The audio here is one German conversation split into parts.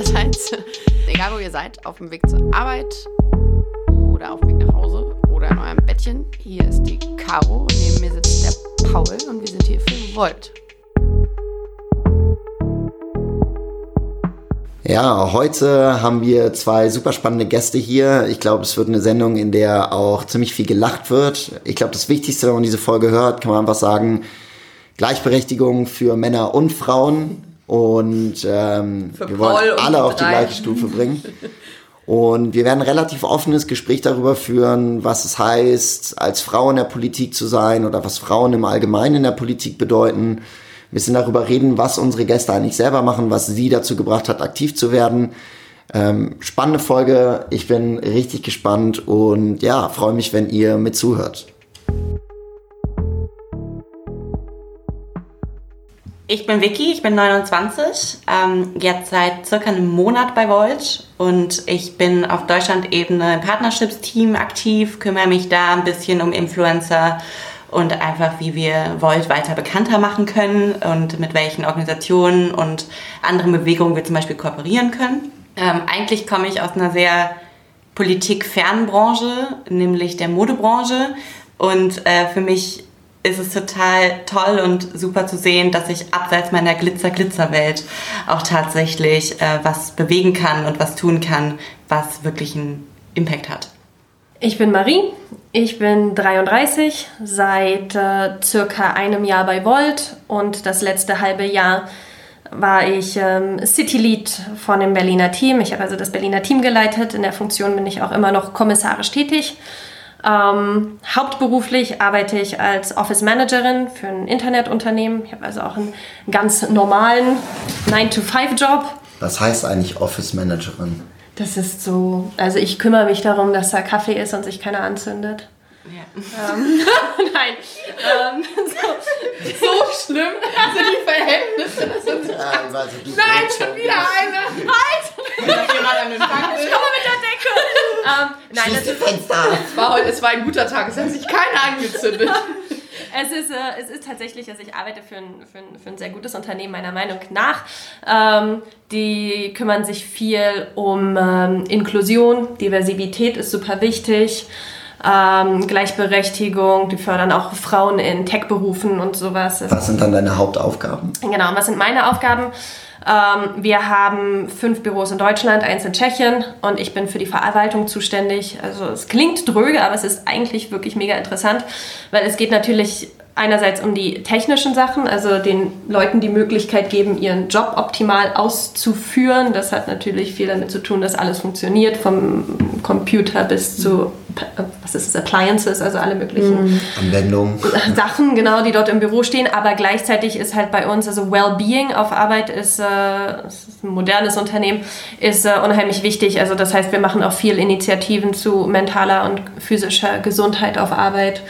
allerseits. Egal wo ihr seid, auf dem Weg zur Arbeit oder auf dem Weg nach Hause oder in eurem Bettchen. Hier ist die Caro, neben mir sitzt der Paul und wir sind hier für Volt. Ja, heute haben wir zwei super spannende Gäste hier. Ich glaube, es wird eine Sendung, in der auch ziemlich viel gelacht wird. Ich glaube, das Wichtigste, wenn man diese Folge hört, kann man einfach sagen, Gleichberechtigung für Männer und Frauen. Und ähm, wir wollen alle auf die gleiche Stufe bringen. Und wir werden ein relativ offenes Gespräch darüber führen, was es heißt, als Frau in der Politik zu sein oder was Frauen im Allgemeinen in der Politik bedeuten. Wir bisschen darüber reden, was unsere Gäste eigentlich selber machen, was sie dazu gebracht hat, aktiv zu werden. Ähm, spannende Folge. Ich bin richtig gespannt und ja, freue mich, wenn ihr mit zuhört. Ich bin Vicky, ich bin 29, ähm, jetzt seit circa einem Monat bei Volt und ich bin auf Deutschland-Ebene im Partnerships-Team aktiv, kümmere mich da ein bisschen um Influencer und einfach, wie wir Volt weiter bekannter machen können und mit welchen Organisationen und anderen Bewegungen wir zum Beispiel kooperieren können. Ähm, eigentlich komme ich aus einer sehr politikfernen Branche, nämlich der Modebranche und äh, für mich ist es total toll und super zu sehen, dass ich abseits meiner Glitzer-Glitzer-Welt auch tatsächlich äh, was bewegen kann und was tun kann, was wirklich einen Impact hat. Ich bin Marie, ich bin 33, seit äh, circa einem Jahr bei Volt und das letzte halbe Jahr war ich ähm, City Lead von dem Berliner Team. Ich habe also das Berliner Team geleitet. In der Funktion bin ich auch immer noch kommissarisch tätig. Ähm, hauptberuflich arbeite ich als Office Managerin für ein Internetunternehmen. Ich habe also auch einen ganz normalen 9-to-5-Job. Was heißt eigentlich Office Managerin? Das ist so, also ich kümmere mich darum, dass da Kaffee ist und sich keiner anzündet. Ja. Ähm, nein. Ähm, so, so, schlimm sind die Verhältnisse. Das sind ja, also nein, schon wieder eine. Halt! Ich komme mit der Decke. Ähm, nein, das, es, war heute, es war ein guter Tag. Es hat sich keiner angezündet. es, ist, äh, es ist tatsächlich, also ich arbeite für ein, für ein, für ein sehr gutes Unternehmen meiner Meinung nach. Ähm, die kümmern sich viel um ähm, Inklusion, Diversität ist super wichtig ähm, Gleichberechtigung, die fördern auch Frauen in Tech-Berufen und sowas. Was sind dann deine Hauptaufgaben? Genau, was sind meine Aufgaben? Ähm, wir haben fünf Büros in Deutschland, eins in Tschechien und ich bin für die Verwaltung zuständig. Also es klingt dröge, aber es ist eigentlich wirklich mega interessant, weil es geht natürlich einerseits um die technischen Sachen, also den Leuten die Möglichkeit geben, ihren Job optimal auszuführen. Das hat natürlich viel damit zu tun, dass alles funktioniert, vom Computer bis zu, was ist es, Appliances, also alle möglichen mhm. Anwendungen. Sachen, genau, die dort im Büro stehen. Aber gleichzeitig ist halt bei uns, also Wellbeing auf Arbeit ist, äh, ist ein modernes Unternehmen, ist äh, unheimlich wichtig. Also das heißt, wir machen auch viel Initiativen zu mentaler und physischer Gesundheit auf Arbeit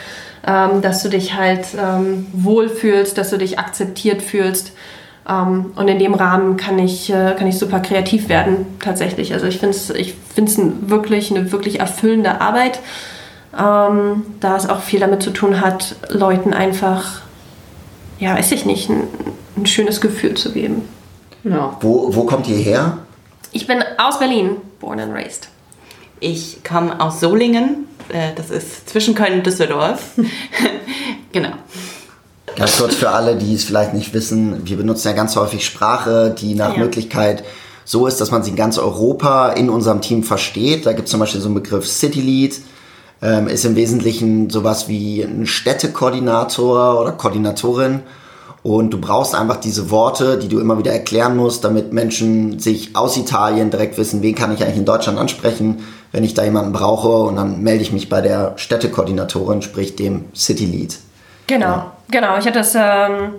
ähm, dass du dich halt ähm, wohlfühlst, dass du dich akzeptiert fühlst. Ähm, und in dem Rahmen kann ich, äh, kann ich super kreativ werden, tatsächlich. Also ich finde es ich find's wirklich eine wirklich erfüllende Arbeit, ähm, da es auch viel damit zu tun hat, Leuten einfach, ja, weiß ich nicht, ein, ein schönes Gefühl zu geben. Ja. Wo, wo kommt ihr her? Ich bin aus Berlin, born and raised. Ich komme aus Solingen, äh, das ist zwischen Köln und Düsseldorf. genau. Ganz kurz für alle, die es vielleicht nicht wissen, wir benutzen ja ganz häufig Sprache, die nach ja. Möglichkeit so ist, dass man sie in ganz Europa in unserem Team versteht. Da gibt es zum Beispiel so einen Begriff City Lead, ähm, ist im Wesentlichen sowas wie ein Städtekoordinator oder Koordinatorin. Und du brauchst einfach diese Worte, die du immer wieder erklären musst, damit Menschen sich aus Italien direkt wissen, wen kann ich eigentlich in Deutschland ansprechen, wenn ich da jemanden brauche. Und dann melde ich mich bei der Städtekoordinatorin, sprich dem City Lead. Genau, ja. Genau. Ich hatte das, ähm,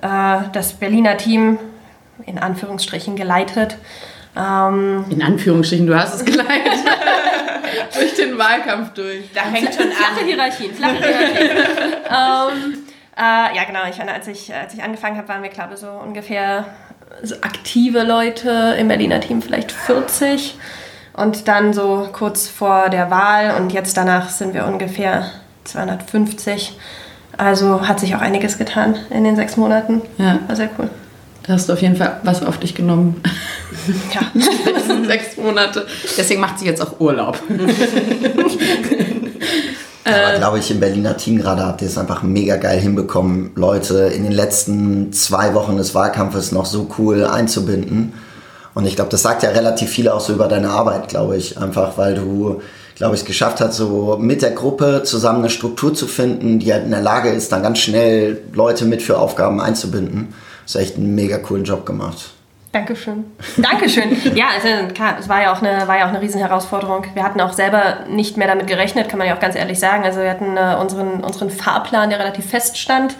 äh, das Berliner Team in Anführungsstrichen geleitet. Ähm, in Anführungsstrichen, du hast es geleitet. durch den Wahlkampf durch. Da hängt schon flache an. Hierarchien, flache Hierarchien. ähm, äh, ja, genau. Ich, als, ich, als ich angefangen habe, waren wir, glaube ich, so ungefähr so aktive Leute im Berliner Team, vielleicht 40. Und dann so kurz vor der Wahl und jetzt danach sind wir ungefähr 250. Also hat sich auch einiges getan in den sechs Monaten. Ja. War sehr cool. Da hast du auf jeden Fall was auf dich genommen. Ja, sechs Monate. Deswegen macht sie jetzt auch Urlaub. Aber glaube ich, im Berliner Team gerade habt ihr es einfach mega geil hinbekommen, Leute in den letzten zwei Wochen des Wahlkampfes noch so cool einzubinden. Und ich glaube, das sagt ja relativ viel auch so über deine Arbeit, glaube ich. Einfach, weil du, glaube ich, es geschafft hast, so mit der Gruppe zusammen eine Struktur zu finden, die halt in der Lage ist, dann ganz schnell Leute mit für Aufgaben einzubinden. Das ist echt einen mega coolen Job gemacht. Dankeschön. Dankeschön. ja, also klar, es war ja auch eine, war ja auch eine riesen Herausforderung. Wir hatten auch selber nicht mehr damit gerechnet, kann man ja auch ganz ehrlich sagen. Also wir hatten äh, unseren, unseren Fahrplan, der relativ fest stand,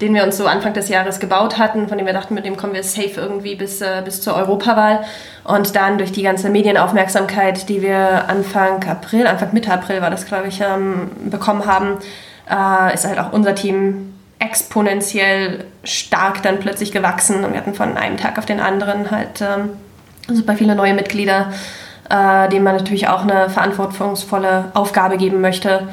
den wir uns so Anfang des Jahres gebaut hatten, von dem wir dachten, mit dem kommen wir safe irgendwie bis, äh, bis zur Europawahl. Und dann durch die ganze Medienaufmerksamkeit, die wir Anfang April, Anfang Mitte April war das, glaube ich, ähm, bekommen haben, äh, ist halt auch unser Team exponentiell stark dann plötzlich gewachsen und wir hatten von einem Tag auf den anderen halt ähm, super viele neue Mitglieder, äh, denen man natürlich auch eine verantwortungsvolle Aufgabe geben möchte.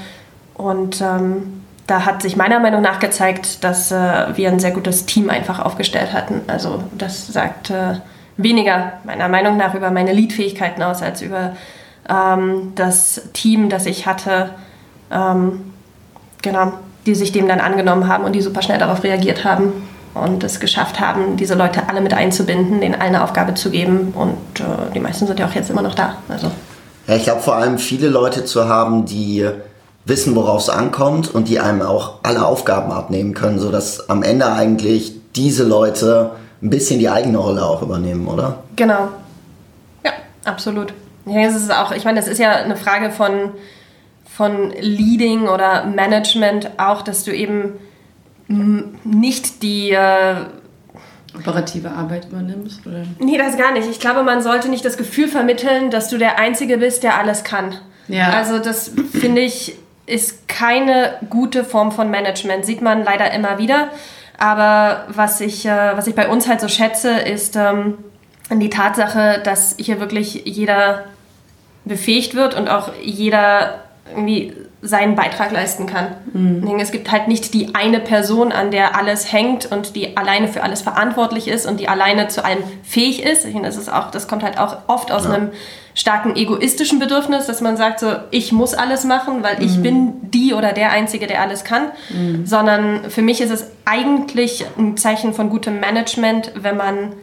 Und ähm, da hat sich meiner Meinung nach gezeigt, dass äh, wir ein sehr gutes Team einfach aufgestellt hatten. Also das sagt äh, weniger meiner Meinung nach über meine Lead-Fähigkeiten aus als über ähm, das Team, das ich hatte. Ähm, genau die sich dem dann angenommen haben und die super schnell darauf reagiert haben und es geschafft haben, diese Leute alle mit einzubinden, denen eine Aufgabe zu geben. Und äh, die meisten sind ja auch jetzt immer noch da. Also. Ja, ich glaube vor allem viele Leute zu haben, die wissen, worauf es ankommt und die einem auch alle Aufgaben abnehmen können, sodass am Ende eigentlich diese Leute ein bisschen die eigene Rolle auch übernehmen, oder? Genau. Ja, absolut. Ja, das ist auch, ich meine, das ist ja eine Frage von von Leading oder Management auch, dass du eben nicht die äh, operative Arbeit übernimmst? Oder? Nee, das gar nicht. Ich glaube, man sollte nicht das Gefühl vermitteln, dass du der Einzige bist, der alles kann. Ja. Also das finde ich ist keine gute Form von Management. Sieht man leider immer wieder. Aber was ich, äh, was ich bei uns halt so schätze, ist ähm, die Tatsache, dass hier wirklich jeder befähigt wird und auch jeder irgendwie seinen Beitrag leisten kann. Mhm. Es gibt halt nicht die eine Person, an der alles hängt und die alleine für alles verantwortlich ist und die alleine zu allem fähig ist. Ich meine, das, ist auch, das kommt halt auch oft aus ja. einem starken egoistischen Bedürfnis, dass man sagt so, ich muss alles machen, weil mhm. ich bin die oder der Einzige, der alles kann. Mhm. Sondern für mich ist es eigentlich ein Zeichen von gutem Management, wenn man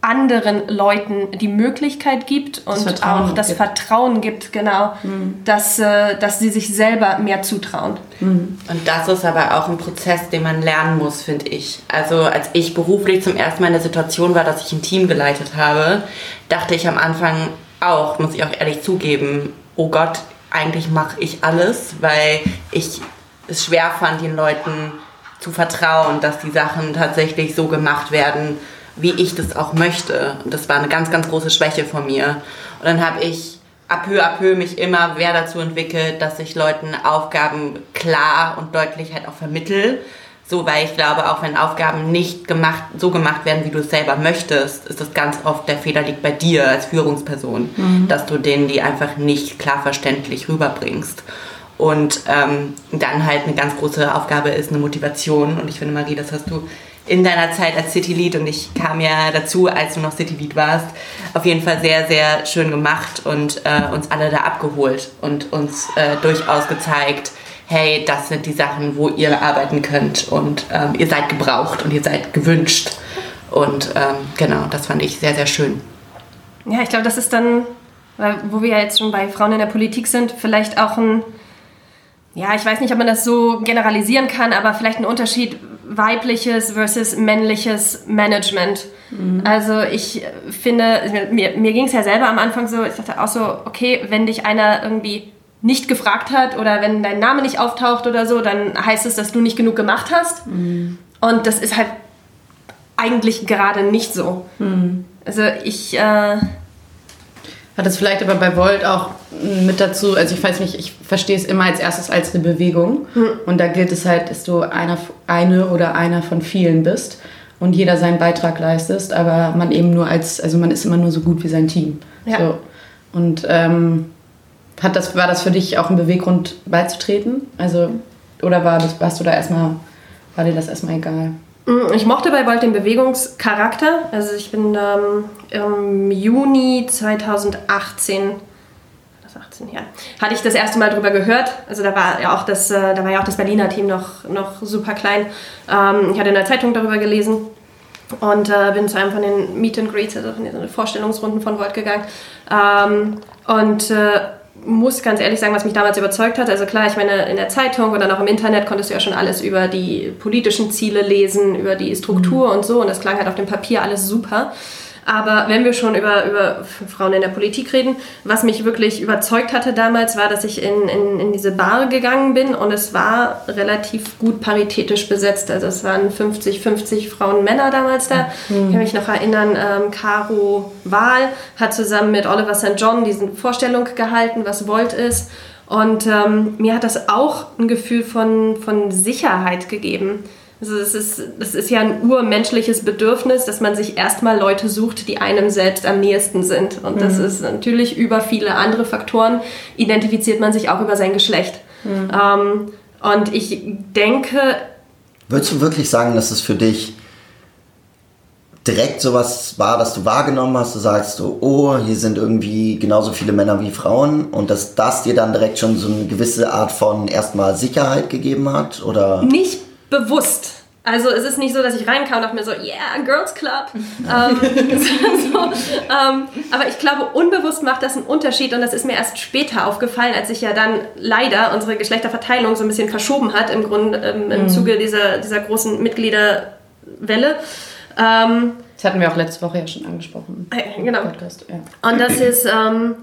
anderen Leuten die Möglichkeit gibt und das auch das gibt. Vertrauen gibt, genau, mhm. dass, äh, dass sie sich selber mehr zutrauen. Mhm. Und das ist aber auch ein Prozess, den man lernen muss, finde ich. Also als ich beruflich zum ersten Mal in der Situation war, dass ich ein Team geleitet habe, dachte ich am Anfang auch, muss ich auch ehrlich zugeben, oh Gott, eigentlich mache ich alles, weil ich es schwer fand, den Leuten zu vertrauen, dass die Sachen tatsächlich so gemacht werden, wie ich das auch möchte. Und das war eine ganz, ganz große Schwäche von mir. Und dann habe ich à peu à peu mich immer mehr dazu entwickelt, dass ich Leuten Aufgaben klar und deutlich halt auch vermittel. So, weil ich glaube, auch wenn Aufgaben nicht gemacht, so gemacht werden, wie du es selber möchtest, ist das ganz oft der Fehler liegt bei dir als Führungsperson, mhm. dass du denen die einfach nicht klar verständlich rüberbringst. Und ähm, dann halt eine ganz große Aufgabe ist eine Motivation. Und ich finde, Marie, das hast du in deiner Zeit als City Lead und ich kam ja dazu, als du noch City Lead warst, auf jeden Fall sehr, sehr schön gemacht und äh, uns alle da abgeholt und uns äh, durchaus gezeigt, hey, das sind die Sachen, wo ihr arbeiten könnt und ähm, ihr seid gebraucht und ihr seid gewünscht. Und ähm, genau, das fand ich sehr, sehr schön. Ja, ich glaube, das ist dann, wo wir ja jetzt schon bei Frauen in der Politik sind, vielleicht auch ein, ja, ich weiß nicht, ob man das so generalisieren kann, aber vielleicht ein Unterschied, weibliches versus männliches Management. Mhm. Also ich finde, mir, mir ging es ja selber am Anfang so, ich dachte auch so, okay, wenn dich einer irgendwie nicht gefragt hat oder wenn dein Name nicht auftaucht oder so, dann heißt es, dass du nicht genug gemacht hast. Mhm. Und das ist halt eigentlich gerade nicht so. Mhm. Also ich... Äh, hat es vielleicht aber bei Volt auch mit dazu, also ich weiß nicht, ich verstehe es immer als erstes als eine Bewegung. Mhm. Und da gilt es halt, dass du einer, eine oder einer von vielen bist und jeder seinen Beitrag leistest, aber man eben nur als, also man ist immer nur so gut wie sein Team. Ja. So. Und ähm, hat das, war das für dich auch ein Beweggrund beizutreten? Also, oder war das, warst du da erstmal, war dir das erstmal egal? Mm, ich mochte bei Bolt den Bewegungscharakter. Also ich bin ähm, im Juni 2018 18 Jahren, hatte ich das erste Mal darüber gehört. Also da war ja auch das, äh, da war ja auch das Berliner Team noch, noch super klein. Ähm, ich hatte in der Zeitung darüber gelesen und äh, bin zu einem von den Meet and Greets, also von den Vorstellungsrunden von Volt gegangen. Ähm, und äh, muss ganz ehrlich sagen, was mich damals überzeugt hat. Also klar, ich meine, in der Zeitung oder auch im Internet konntest du ja schon alles über die politischen Ziele lesen, über die Struktur mhm. und so. Und das klang halt auf dem Papier alles super. Aber wenn wir schon über, über Frauen in der Politik reden, was mich wirklich überzeugt hatte damals, war, dass ich in, in, in diese Bar gegangen bin und es war relativ gut paritätisch besetzt. Also es waren 50, 50 Frauen, Männer damals da. Mhm. Ich kann mich noch erinnern, ähm, Caro Wahl hat zusammen mit Oliver St. John diese Vorstellung gehalten, was Volt ist. Und ähm, mir hat das auch ein Gefühl von, von Sicherheit gegeben. Also das ist, das ist ja ein urmenschliches Bedürfnis, dass man sich erstmal Leute sucht, die einem selbst am nächsten sind. Und das mhm. ist natürlich über viele andere Faktoren, identifiziert man sich auch über sein Geschlecht. Mhm. Ähm, und ich denke... Würdest du wirklich sagen, dass es für dich direkt sowas war, dass du wahrgenommen hast, du sagst so, oh, hier sind irgendwie genauso viele Männer wie Frauen und dass das dir dann direkt schon so eine gewisse Art von erstmal Sicherheit gegeben hat? Oder? Nicht bewusst. Also es ist nicht so, dass ich reinkam und dachte mir so, yeah, Girls Club. ähm, so, ähm, aber ich glaube, unbewusst macht das einen Unterschied und das ist mir erst später aufgefallen, als sich ja dann leider unsere Geschlechterverteilung so ein bisschen verschoben hat im Grunde ähm, im mhm. Zuge dieser, dieser großen Mitgliederwelle. Ähm, das hatten wir auch letzte Woche ja schon angesprochen. Äh, genau. Podcast, ja. Und das ist, ähm,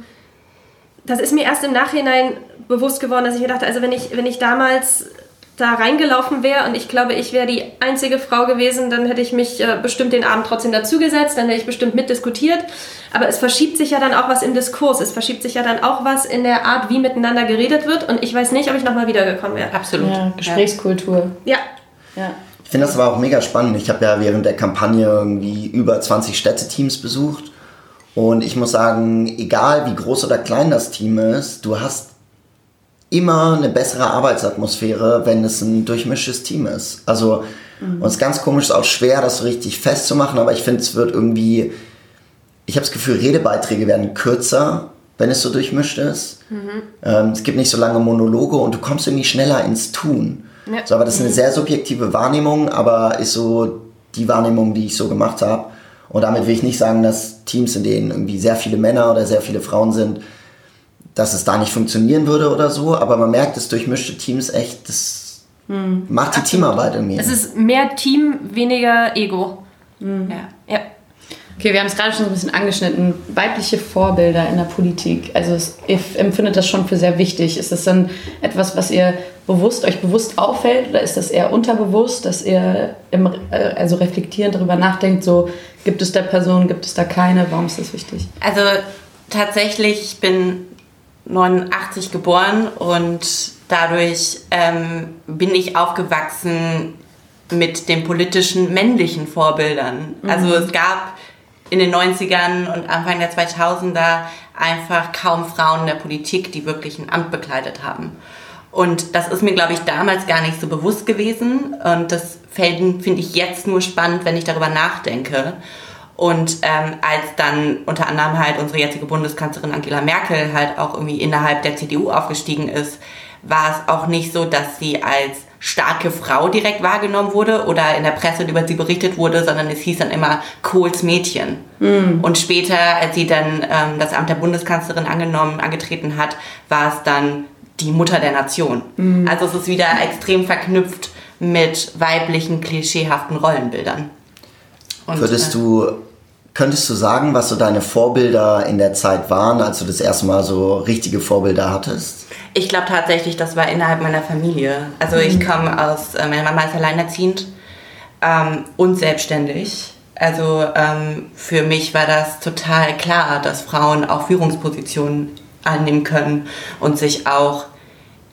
das ist mir erst im Nachhinein bewusst geworden, dass ich mir dachte, also wenn ich, wenn ich damals da reingelaufen wäre und ich glaube, ich wäre die einzige Frau gewesen, dann hätte ich mich äh, bestimmt den Abend trotzdem dazugesetzt, dann hätte ich bestimmt mitdiskutiert. Aber es verschiebt sich ja dann auch was im Diskurs, es verschiebt sich ja dann auch was in der Art, wie miteinander geredet wird und ich weiß nicht, ob ich nochmal wiedergekommen wäre. Absolut. Ja, Gesprächskultur. Ja. ja. Ich finde das aber auch mega spannend. Ich habe ja während der Kampagne irgendwie über 20 Städteteams besucht und ich muss sagen, egal wie groß oder klein das Team ist, du hast immer eine bessere Arbeitsatmosphäre, wenn es ein durchmischtes Team ist. Also, mhm. und es ist ganz komisch, es ist auch schwer, das so richtig festzumachen, aber ich finde, es wird irgendwie, ich habe das Gefühl, Redebeiträge werden kürzer, wenn es so durchmischt ist. Mhm. Ähm, es gibt nicht so lange Monologe und du kommst irgendwie schneller ins Tun. Ja. So, aber das ist eine mhm. sehr subjektive Wahrnehmung, aber ist so die Wahrnehmung, die ich so gemacht habe. Und damit will ich nicht sagen, dass Teams, in denen irgendwie sehr viele Männer oder sehr viele Frauen sind, dass es da nicht funktionieren würde oder so, aber man merkt, dass durchmischte Teams echt, das hm. macht die Absolut. Teamarbeit irgendwie. Es ist mehr Team, weniger Ego. Hm. Ja. ja. Okay, wir haben es gerade schon so ein bisschen angeschnitten. Weibliche Vorbilder in der Politik. Also ich empfinde das schon für sehr wichtig. Ist das dann etwas, was ihr bewusst, euch bewusst auffällt oder ist das eher unterbewusst, dass ihr im, äh, also reflektierend darüber nachdenkt, so gibt es da Personen, gibt es da keine, warum ist das wichtig? Also tatsächlich, ich bin 89 geboren und dadurch ähm, bin ich aufgewachsen mit den politischen männlichen Vorbildern. Mhm. Also es gab in den 90ern und Anfang der 2000er einfach kaum Frauen in der Politik, die wirklich ein Amt bekleidet haben. Und das ist mir, glaube ich, damals gar nicht so bewusst gewesen. Und das finde ich jetzt nur spannend, wenn ich darüber nachdenke. Und ähm, als dann unter anderem halt unsere jetzige Bundeskanzlerin Angela Merkel halt auch irgendwie innerhalb der CDU aufgestiegen ist, war es auch nicht so, dass sie als starke Frau direkt wahrgenommen wurde oder in der Presse über sie berichtet wurde, sondern es hieß dann immer Kohls Mädchen. Mhm. Und später, als sie dann ähm, das Amt der Bundeskanzlerin angenommen, angetreten hat, war es dann die Mutter der Nation. Mhm. Also es ist wieder extrem verknüpft mit weiblichen, klischeehaften Rollenbildern. Und, Würdest du, könntest du sagen, was so deine Vorbilder in der Zeit waren, als du das erste Mal so richtige Vorbilder hattest? Ich glaube tatsächlich, das war innerhalb meiner Familie. Also mhm. ich komme aus, äh, meine Mama ist alleinerziehend ähm, und selbstständig. Also ähm, für mich war das total klar, dass Frauen auch Führungspositionen annehmen können und sich auch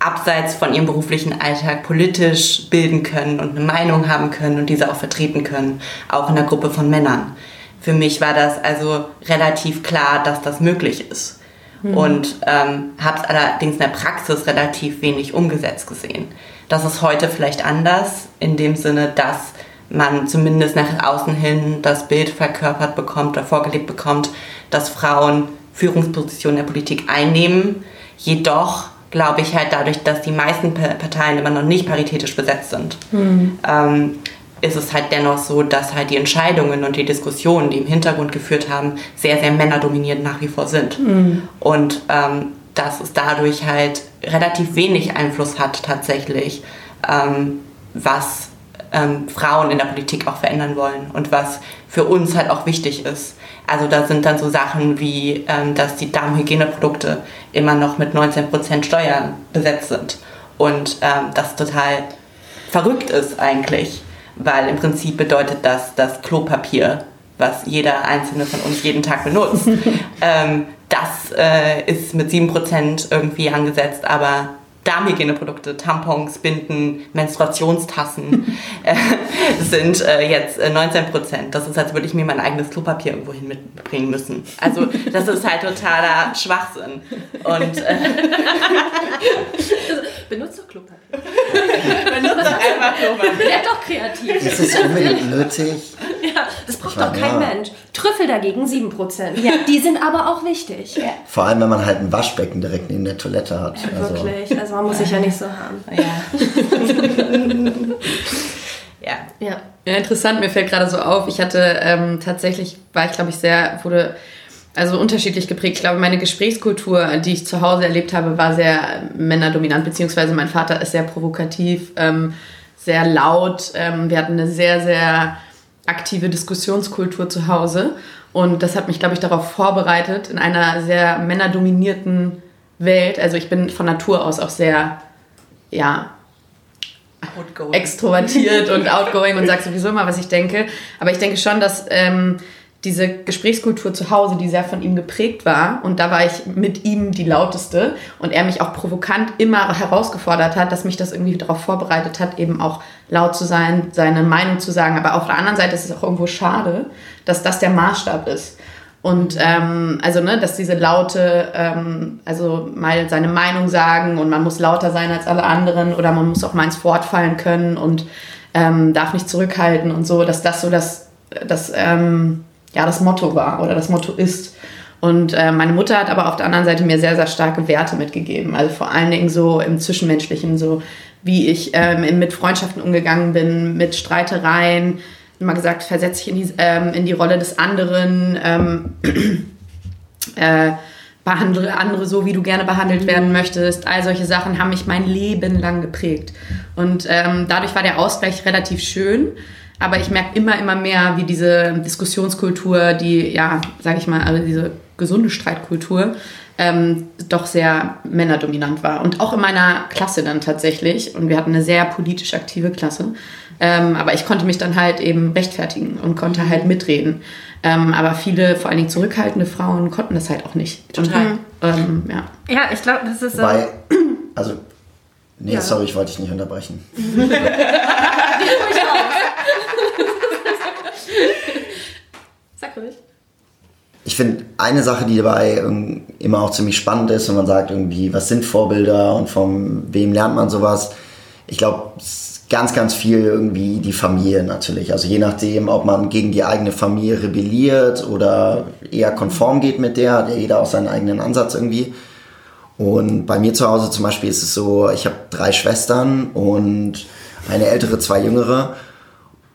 abseits von ihrem beruflichen Alltag politisch bilden können und eine Meinung haben können und diese auch vertreten können, auch in der Gruppe von Männern. Für mich war das also relativ klar, dass das möglich ist. Mhm. Und ähm, habe es allerdings in der Praxis relativ wenig umgesetzt gesehen. Das ist heute vielleicht anders, in dem Sinne, dass man zumindest nach außen hin das Bild verkörpert bekommt oder vorgelebt bekommt, dass Frauen Führungspositionen der Politik einnehmen. Jedoch glaube ich halt dadurch, dass die meisten Parteien immer noch nicht paritätisch besetzt sind, mhm. ähm, ist es halt dennoch so, dass halt die Entscheidungen und die Diskussionen, die im Hintergrund geführt haben, sehr, sehr männerdominiert nach wie vor sind. Mhm. Und ähm, dass es dadurch halt relativ wenig Einfluss hat tatsächlich, ähm, was ähm, Frauen in der Politik auch verändern wollen und was für uns halt auch wichtig ist. Also da sind dann so Sachen wie, ähm, dass die Darmhygieneprodukte immer noch mit 19% Steuern besetzt sind. Und ähm, das total verrückt ist eigentlich, weil im Prinzip bedeutet das, dass Klopapier, was jeder einzelne von uns jeden Tag benutzt, ähm, das äh, ist mit 7% irgendwie angesetzt, aber Darmhygieneprodukte, Tampons, Binden, Menstruationstassen äh, sind äh, jetzt äh, 19 Prozent. Das ist, als würde ich mir mein eigenes Klopapier irgendwo hin mitbringen müssen. Also das ist halt totaler Schwachsinn. Und äh, benutzt doch Klopapier. benutzt doch einfach Klopapier. Werd doch kreativ. Ist es unbedingt nötig? Ja, das braucht doch kein ja. Mensch. Trüffel dagegen 7 Prozent. Ja, die sind aber auch wichtig. Ja. Vor allem, wenn man halt ein Waschbecken direkt neben der Toilette hat. Ja, also. Wirklich. Also man muss sich ja nicht so haben. Ja. ja. ja. Ja, interessant, mir fällt gerade so auf, ich hatte ähm, tatsächlich, war ich glaube ich sehr, wurde also unterschiedlich geprägt. Ich glaube, meine Gesprächskultur, die ich zu Hause erlebt habe, war sehr männerdominant, beziehungsweise mein Vater ist sehr provokativ, ähm, sehr laut. Ähm, wir hatten eine sehr, sehr aktive Diskussionskultur zu Hause. Und das hat mich, glaube ich, darauf vorbereitet, in einer sehr männerdominierten Welt. Also ich bin von Natur aus auch sehr, ja, outgoing. extrovertiert und outgoing und sage sowieso immer, was ich denke. Aber ich denke schon, dass ähm, diese Gesprächskultur zu Hause, die sehr von ihm geprägt war, und da war ich mit ihm die lauteste und er mich auch provokant immer herausgefordert hat, dass mich das irgendwie darauf vorbereitet hat, eben auch laut zu sein, seine Meinung zu sagen. Aber auf der anderen Seite ist es auch irgendwo schade, dass das der Maßstab ist. Und ähm, also, ne, dass diese Laute, ähm, also mal seine Meinung sagen und man muss lauter sein als alle anderen oder man muss auch mal ins Wort fallen können und ähm, darf nicht zurückhalten und so, dass das so das, das, ähm, ja, das Motto war oder das Motto ist. Und äh, meine Mutter hat aber auf der anderen Seite mir sehr, sehr starke Werte mitgegeben. Also vor allen Dingen so im Zwischenmenschlichen, so wie ich ähm, mit Freundschaften umgegangen bin, mit Streitereien, immer gesagt, versetze dich in die, ähm, in die Rolle des anderen, ähm, äh, behandle andere so, wie du gerne behandelt werden möchtest. All solche Sachen haben mich mein Leben lang geprägt. Und ähm, dadurch war der Ausgleich relativ schön. Aber ich merke immer, immer mehr, wie diese Diskussionskultur, die, ja, sage ich mal, also diese gesunde Streitkultur, ähm, doch sehr männerdominant war. Und auch in meiner Klasse dann tatsächlich. Und wir hatten eine sehr politisch aktive Klasse. Ähm, aber ich konnte mich dann halt eben rechtfertigen und konnte halt mitreden. Ähm, aber viele, vor allen Dingen zurückhaltende Frauen, konnten das halt auch nicht. Total. Und, ähm, ja. ja, ich glaube, das ist. Weil, also, nee, ja. sorry, ich wollte dich nicht unterbrechen. Sag ruhig. Ich finde eine Sache, die dabei immer auch ziemlich spannend ist, wenn man sagt irgendwie, was sind Vorbilder und von wem lernt man sowas. Ich glaube, ganz, ganz viel irgendwie die Familie natürlich. Also je nachdem, ob man gegen die eigene Familie rebelliert oder eher konform geht mit der, hat jeder auch seinen eigenen Ansatz irgendwie. Und bei mir zu Hause zum Beispiel ist es so, ich habe drei Schwestern und eine ältere, zwei jüngere.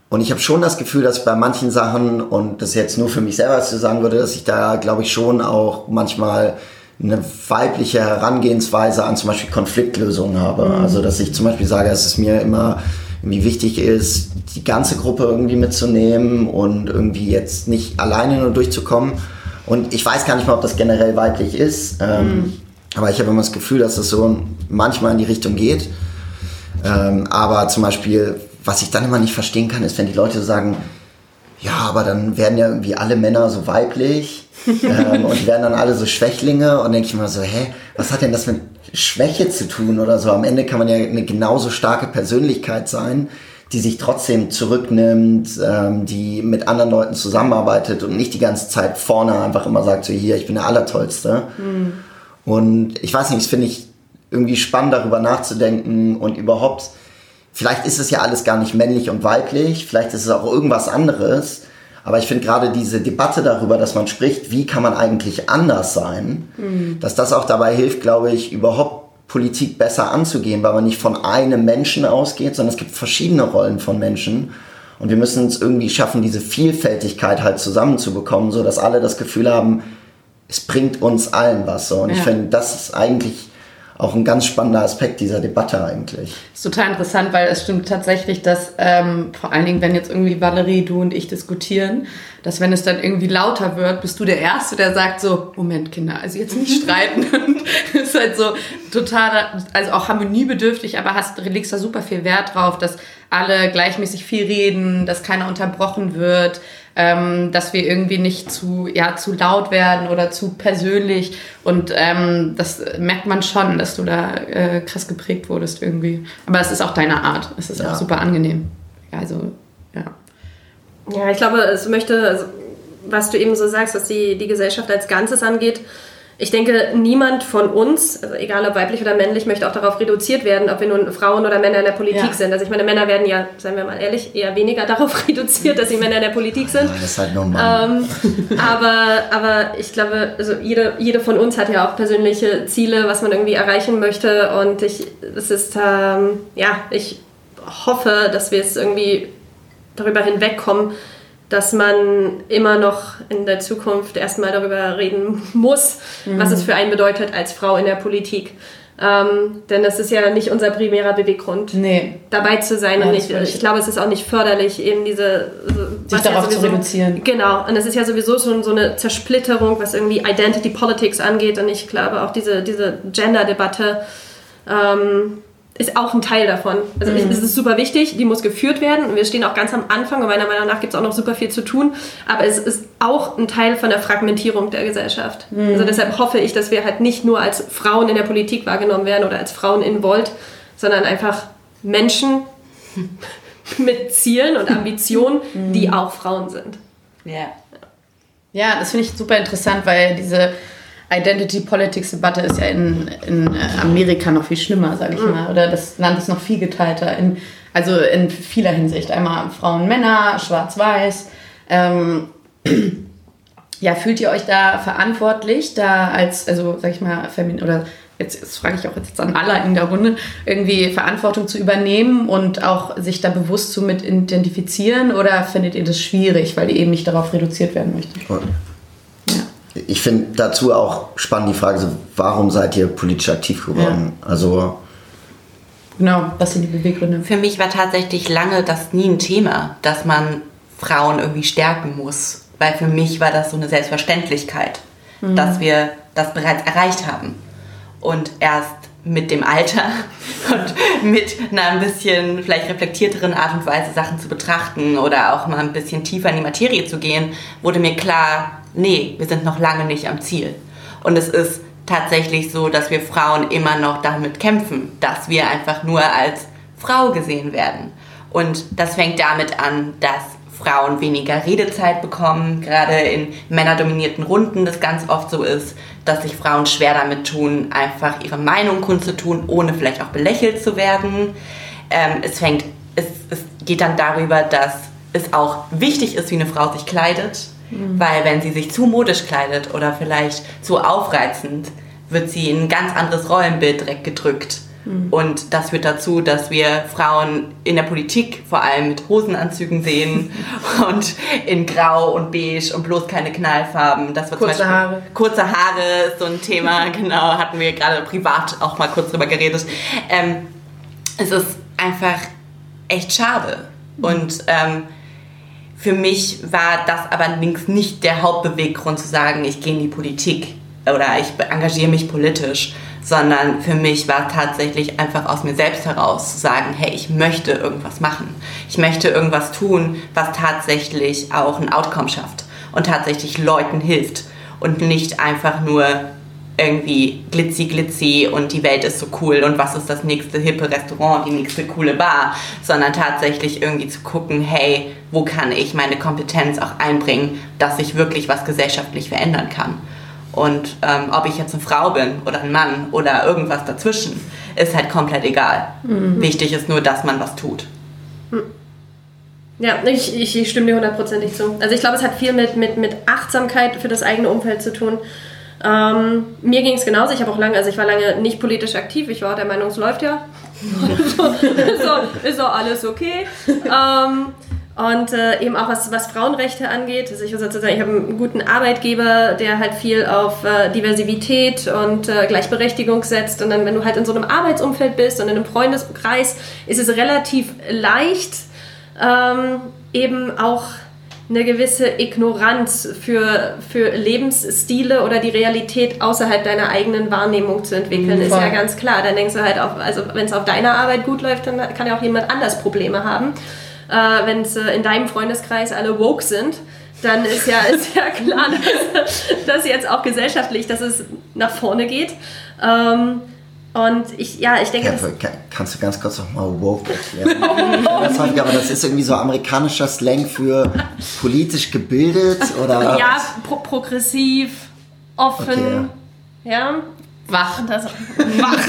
Und ich habe schon das Gefühl, dass bei manchen Sachen, und das jetzt nur für mich selber zu sagen würde, dass ich da, glaube ich, schon auch manchmal eine weibliche Herangehensweise an zum Beispiel Konfliktlösungen habe. Mhm. Also dass ich zum Beispiel sage, dass es mir immer irgendwie wichtig ist, die ganze Gruppe irgendwie mitzunehmen und irgendwie jetzt nicht alleine nur durchzukommen. Und ich weiß gar nicht mal, ob das generell weiblich ist, ähm, mhm. aber ich habe immer das Gefühl, dass es so manchmal in die Richtung geht. Ähm, aber zum Beispiel, was ich dann immer nicht verstehen kann, ist, wenn die Leute sagen, ja, aber dann werden ja irgendwie alle Männer so weiblich ähm, und werden dann alle so Schwächlinge und denke ich mir so, hä, was hat denn das mit Schwäche zu tun oder so? Am Ende kann man ja eine genauso starke Persönlichkeit sein, die sich trotzdem zurücknimmt, ähm, die mit anderen Leuten zusammenarbeitet und nicht die ganze Zeit vorne einfach immer sagt, so hier, ich bin der Allertollste. Mhm. Und ich weiß nicht, das finde ich irgendwie spannend, darüber nachzudenken und überhaupt vielleicht ist es ja alles gar nicht männlich und weiblich, vielleicht ist es auch irgendwas anderes. Aber ich finde gerade diese Debatte darüber, dass man spricht, wie kann man eigentlich anders sein, mhm. dass das auch dabei hilft, glaube ich, überhaupt Politik besser anzugehen, weil man nicht von einem Menschen ausgeht, sondern es gibt verschiedene Rollen von Menschen. Und wir müssen es irgendwie schaffen, diese Vielfältigkeit halt zusammenzubekommen, so dass alle das Gefühl haben, es bringt uns allen was. So. Und ja. ich finde, das ist eigentlich auch ein ganz spannender Aspekt dieser Debatte eigentlich. Das ist total interessant, weil es stimmt tatsächlich, dass ähm, vor allen Dingen, wenn jetzt irgendwie Valerie, du und ich diskutieren, dass wenn es dann irgendwie lauter wird, bist du der Erste, der sagt so, Moment Kinder, also jetzt nicht streiten. und ist halt so total, also auch harmoniebedürftig, aber hast, legst da super viel Wert drauf, dass alle gleichmäßig viel reden, dass keiner unterbrochen wird, ähm, dass wir irgendwie nicht zu, ja, zu laut werden oder zu persönlich. Und ähm, das merkt man schon, dass du da äh, krass geprägt wurdest irgendwie. Aber es ist auch deine Art. Es ist ja. auch super angenehm. Also, ja. Ja, ich glaube, es möchte, also, was du eben so sagst, was die, die Gesellschaft als Ganzes angeht, ich denke, niemand von uns, also egal ob weiblich oder männlich, möchte auch darauf reduziert werden, ob wir nun Frauen oder Männer in der Politik ja. sind. Also ich meine, Männer werden ja, seien wir mal ehrlich, eher weniger darauf reduziert, dass sie Männer in der Politik sind. Das ist halt normal. Ähm, aber, aber ich glaube, also jede, jede von uns hat ja auch persönliche Ziele, was man irgendwie erreichen möchte. Und ich, es ist, ähm, ja, ich hoffe, dass wir es irgendwie darüber hinwegkommen, dass man immer noch in der Zukunft erstmal darüber reden muss, mhm. was es für einen bedeutet als Frau in der Politik. Ähm, denn das ist ja nicht unser primärer Beweggrund, nee. dabei zu sein. Ja, und nicht, ich glaube, es ist auch nicht förderlich, eben diese. Sich darauf ja sowieso, zu reduzieren. Genau. Und es ist ja sowieso schon so eine Zersplitterung, was irgendwie Identity Politics angeht. Und ich glaube auch diese, diese Gender-Debatte. Ähm, ist auch ein Teil davon. Also mhm. es ist super wichtig, die muss geführt werden und wir stehen auch ganz am Anfang und meiner Meinung nach gibt es auch noch super viel zu tun, aber es ist auch ein Teil von der Fragmentierung der Gesellschaft. Mhm. Also deshalb hoffe ich, dass wir halt nicht nur als Frauen in der Politik wahrgenommen werden oder als Frauen in Volt, sondern einfach Menschen mit Zielen und Ambitionen, mhm. die auch Frauen sind. Ja. Ja, das finde ich super interessant, weil diese Identity Politics Debatte ist ja in, in äh, Amerika noch viel schlimmer, sage ich mhm. mal. Oder das Land ist noch viel geteilter. In, also in vieler Hinsicht. Einmal Frauen, Männer, Schwarz-Weiß. Ähm, ja, fühlt ihr euch da verantwortlich, da als, also sag ich mal, Femin oder jetzt, jetzt frage ich auch jetzt an alle in der Runde, irgendwie Verantwortung zu übernehmen und auch sich da bewusst zu mit identifizieren oder findet ihr das schwierig, weil ihr eben nicht darauf reduziert werden möchtet? Ich finde dazu auch spannend die Frage, so, warum seid ihr politisch aktiv geworden? Ja. Also. Genau, was sind die Beweggründe? Für mich war tatsächlich lange das nie ein Thema, dass man Frauen irgendwie stärken muss. Weil für mich war das so eine Selbstverständlichkeit, mhm. dass wir das bereits erreicht haben. Und erst mit dem Alter und mit einer ein bisschen vielleicht reflektierteren Art und Weise Sachen zu betrachten oder auch mal ein bisschen tiefer in die Materie zu gehen, wurde mir klar, nee, wir sind noch lange nicht am Ziel. Und es ist tatsächlich so, dass wir Frauen immer noch damit kämpfen, dass wir einfach nur als Frau gesehen werden. Und das fängt damit an, dass Frauen weniger Redezeit bekommen, gerade in männerdominierten Runden das ganz oft so ist, dass sich Frauen schwer damit tun, einfach ihre Meinung kundzutun, ohne vielleicht auch belächelt zu werden. Ähm, es fängt, es, es geht dann darüber, dass es auch wichtig ist, wie eine Frau sich kleidet Mhm. Weil wenn sie sich zu modisch kleidet oder vielleicht zu aufreizend, wird sie in ein ganz anderes Rollenbild direkt gedrückt. Mhm. Und das führt dazu, dass wir Frauen in der Politik vor allem mit Hosenanzügen sehen und in Grau und Beige und bloß keine Knallfarben. Das wird kurze Haare. Kurze Haare ist so ein Thema, genau, hatten wir gerade privat auch mal kurz drüber geredet. Ähm, es ist einfach echt schade. Mhm. Und ähm, für mich war das aber allerdings nicht der Hauptbeweggrund zu sagen, ich gehe in die Politik oder ich engagiere mich politisch, sondern für mich war tatsächlich einfach aus mir selbst heraus zu sagen, hey, ich möchte irgendwas machen. Ich möchte irgendwas tun, was tatsächlich auch ein Outcome schafft und tatsächlich Leuten hilft und nicht einfach nur irgendwie glitzy glitzy und die Welt ist so cool und was ist das nächste hippe Restaurant, die nächste coole Bar, sondern tatsächlich irgendwie zu gucken, hey, wo kann ich meine Kompetenz auch einbringen, dass ich wirklich was gesellschaftlich verändern kann. Und ähm, ob ich jetzt eine Frau bin oder ein Mann oder irgendwas dazwischen, ist halt komplett egal. Mhm. Wichtig ist nur, dass man was tut. Ja, ich, ich, ich stimme dir hundertprozentig zu. Also ich glaube, es hat viel mit, mit, mit Achtsamkeit für das eigene Umfeld zu tun. Ähm, mir ging es genauso. Ich habe auch lange, also ich war lange nicht politisch aktiv. Ich war der Meinung, es läuft ja. ist, auch, ist auch alles okay. Ähm, und äh, eben auch was, was Frauenrechte angeht. Also ich muss dazu ich habe einen guten Arbeitgeber, der halt viel auf äh, Diversität und äh, Gleichberechtigung setzt. Und dann, wenn du halt in so einem Arbeitsumfeld bist und in einem Freundeskreis, ist es relativ leicht, ähm, eben auch eine gewisse Ignoranz für, für Lebensstile oder die Realität außerhalb deiner eigenen Wahrnehmung zu entwickeln, mhm, ist ja ganz klar. Dann denkst du halt, auf, also wenn es auf deiner Arbeit gut läuft, dann kann ja auch jemand anders Probleme haben. Äh, wenn es äh, in deinem Freundeskreis alle woke sind, dann ist ja, ist ja klar, dass, dass jetzt auch gesellschaftlich, dass es nach vorne geht. Ähm, und ich, ja, ich denke. Ja, kannst du ganz kurz noch mal woke erklären? das häufig, aber das ist irgendwie so amerikanischer Slang für politisch gebildet oder. Ja, pro progressiv, offen. Okay. Ja. Wach. Das, wach.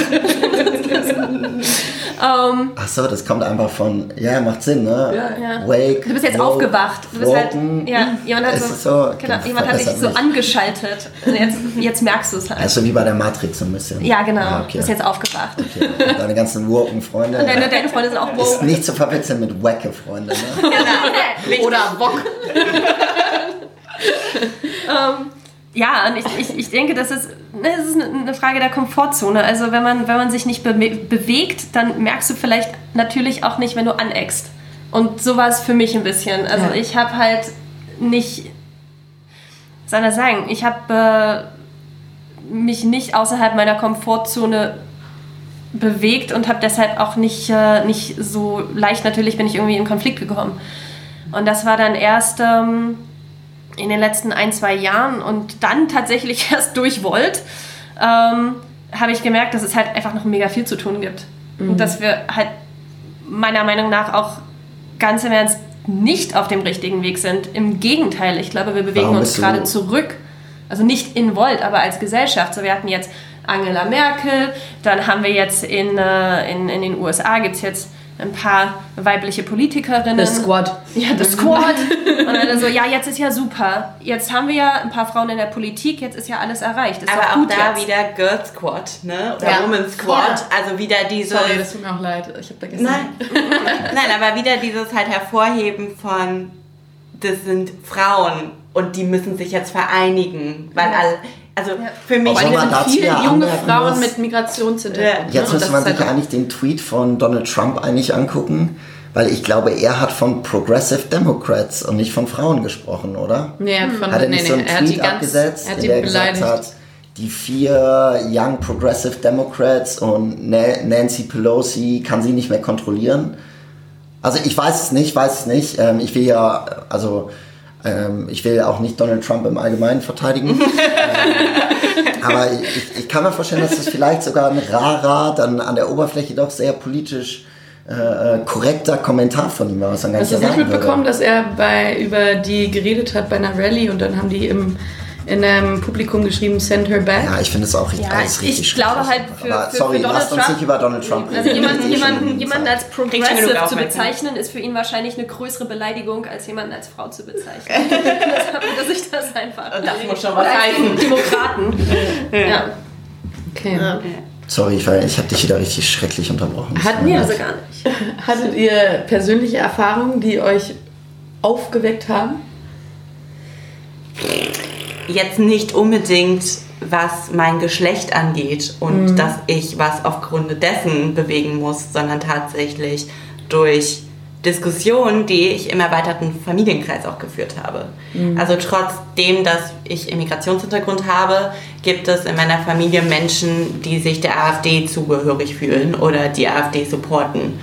um, ähm, Ach so, das kommt einfach von, ja, macht Sinn, ne? Ja. ja. Wake. Du bist jetzt woke, aufgewacht. Du bist halt, ja, jemand hat, so, so, genau, jemand hat dich so angeschaltet. Also jetzt, jetzt merkst du es halt. Also wie bei der Matrix so ein bisschen. Ja, genau. Ah, okay. Du bist jetzt aufgewacht. Okay. Und deine ganzen woken Freunde. Und deine, deine Freunde sind auch woke. Ist nicht zu verwechseln mit wacke Freunde, ne? genau. Oder Bock. um, ähm, ja, und ich, ich, ich denke, das ist, ne, das ist eine Frage der Komfortzone. Also wenn man, wenn man sich nicht be bewegt, dann merkst du vielleicht natürlich auch nicht, wenn du aneckst. Und so war es für mich ein bisschen. Also ja. ich habe halt nicht, soll ich sagen, ich habe äh, mich nicht außerhalb meiner Komfortzone bewegt und habe deshalb auch nicht, äh, nicht so leicht, natürlich bin ich irgendwie in Konflikt gekommen. Und das war dann erst... Ähm, in den letzten ein, zwei Jahren und dann tatsächlich erst durch Volt, ähm, habe ich gemerkt, dass es halt einfach noch mega viel zu tun gibt. Mhm. Und dass wir halt meiner Meinung nach auch ganz im Ernst nicht auf dem richtigen Weg sind. Im Gegenteil, ich glaube, wir bewegen Warum uns gerade zurück. Also nicht in Volt, aber als Gesellschaft. So, wir hatten jetzt Angela Merkel, dann haben wir jetzt in, äh, in, in den USA gibt es jetzt ein paar weibliche Politikerinnen. The Squad. Ja, The Squad. und dann so, ja, jetzt ist ja super. Jetzt haben wir ja ein paar Frauen in der Politik, jetzt ist ja alles erreicht. Ist aber auch da jetzt. wieder Girl Squad, ne? Oder ja. Woman Squad. Ja. Also wieder dieses... Sorry, das tut mir auch leid. Ich habe vergessen. Nein. Nein, aber wieder dieses halt Hervorheben von, das sind Frauen und die müssen sich jetzt vereinigen, weil ja. Also ja. für mich sind viele junge Frauen muss, mit Migrationshintergrund. Jetzt müsste man sich halt eigentlich den Tweet von Donald Trump eigentlich angucken, weil ich glaube, er hat von Progressive Democrats und nicht von Frauen gesprochen, oder? Nee, er hat, von, hat er nicht nee, so einen nee, Tweet abgesetzt, in der gesagt hat, die vier Young Progressive Democrats und Nancy Pelosi kann sie nicht mehr kontrollieren. Also ich weiß es nicht, weiß es nicht. Ähm, ich will ja, also ähm, ich will auch nicht Donald Trump im Allgemeinen verteidigen. ähm, aber ich, ich, kann mir vorstellen, dass das vielleicht sogar ein rarer, dann an der Oberfläche doch sehr politisch äh, äh korrekter Kommentar von ihm war, was dann gar Hast nicht Hast du nicht mitbekommen, dass er bei, über die geredet hat bei einer Rallye und dann haben die im in einem Publikum geschrieben, send her back. Ja, ich finde es auch richtig, ja, alles richtig Ich glaube halt für, Aber, für, sorry, für Donald lasst Trump, uns nicht über Donald Trump reden. Also jemanden, jemanden, jemanden als progressive zu bezeichnen, ist für ihn wahrscheinlich eine größere Beleidigung, als jemanden als Frau zu bezeichnen. Deshalb dass ich das einfach. Das muss schon was heißen. Demokraten. ja. Okay. Ja. Sorry, ich, ich habe dich wieder richtig schrecklich unterbrochen. Hatten wir also gar nicht. Hattet ihr persönliche Erfahrungen, die euch aufgeweckt haben? Jetzt nicht unbedingt, was mein Geschlecht angeht und mhm. dass ich was aufgrund dessen bewegen muss, sondern tatsächlich durch Diskussionen, die ich im erweiterten Familienkreis auch geführt habe. Mhm. Also trotzdem, dass ich Immigrationshintergrund habe, gibt es in meiner Familie Menschen, die sich der AfD zugehörig fühlen oder die AfD supporten.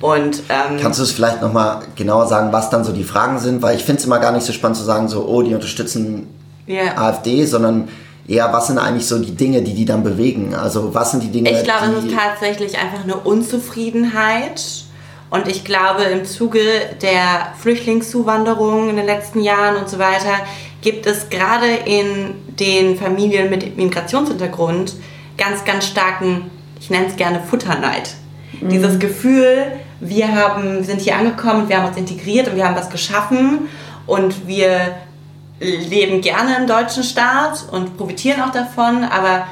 Und, ähm, Kannst du es vielleicht nochmal genauer sagen, was dann so die Fragen sind? Weil ich finde es immer gar nicht so spannend zu sagen, so, oh, die unterstützen yeah. AfD, sondern eher, was sind eigentlich so die Dinge, die die dann bewegen? Also was sind die Dinge, Ich glaube, es ist tatsächlich einfach eine Unzufriedenheit. Und ich glaube, im Zuge der Flüchtlingszuwanderung in den letzten Jahren und so weiter, gibt es gerade in den Familien mit Migrationshintergrund ganz, ganz starken ich nenne es gerne Futterneid. Mhm. Dieses Gefühl, wir haben, sind hier angekommen, wir haben uns integriert und wir haben was geschaffen und wir leben gerne im deutschen Staat und profitieren auch davon, aber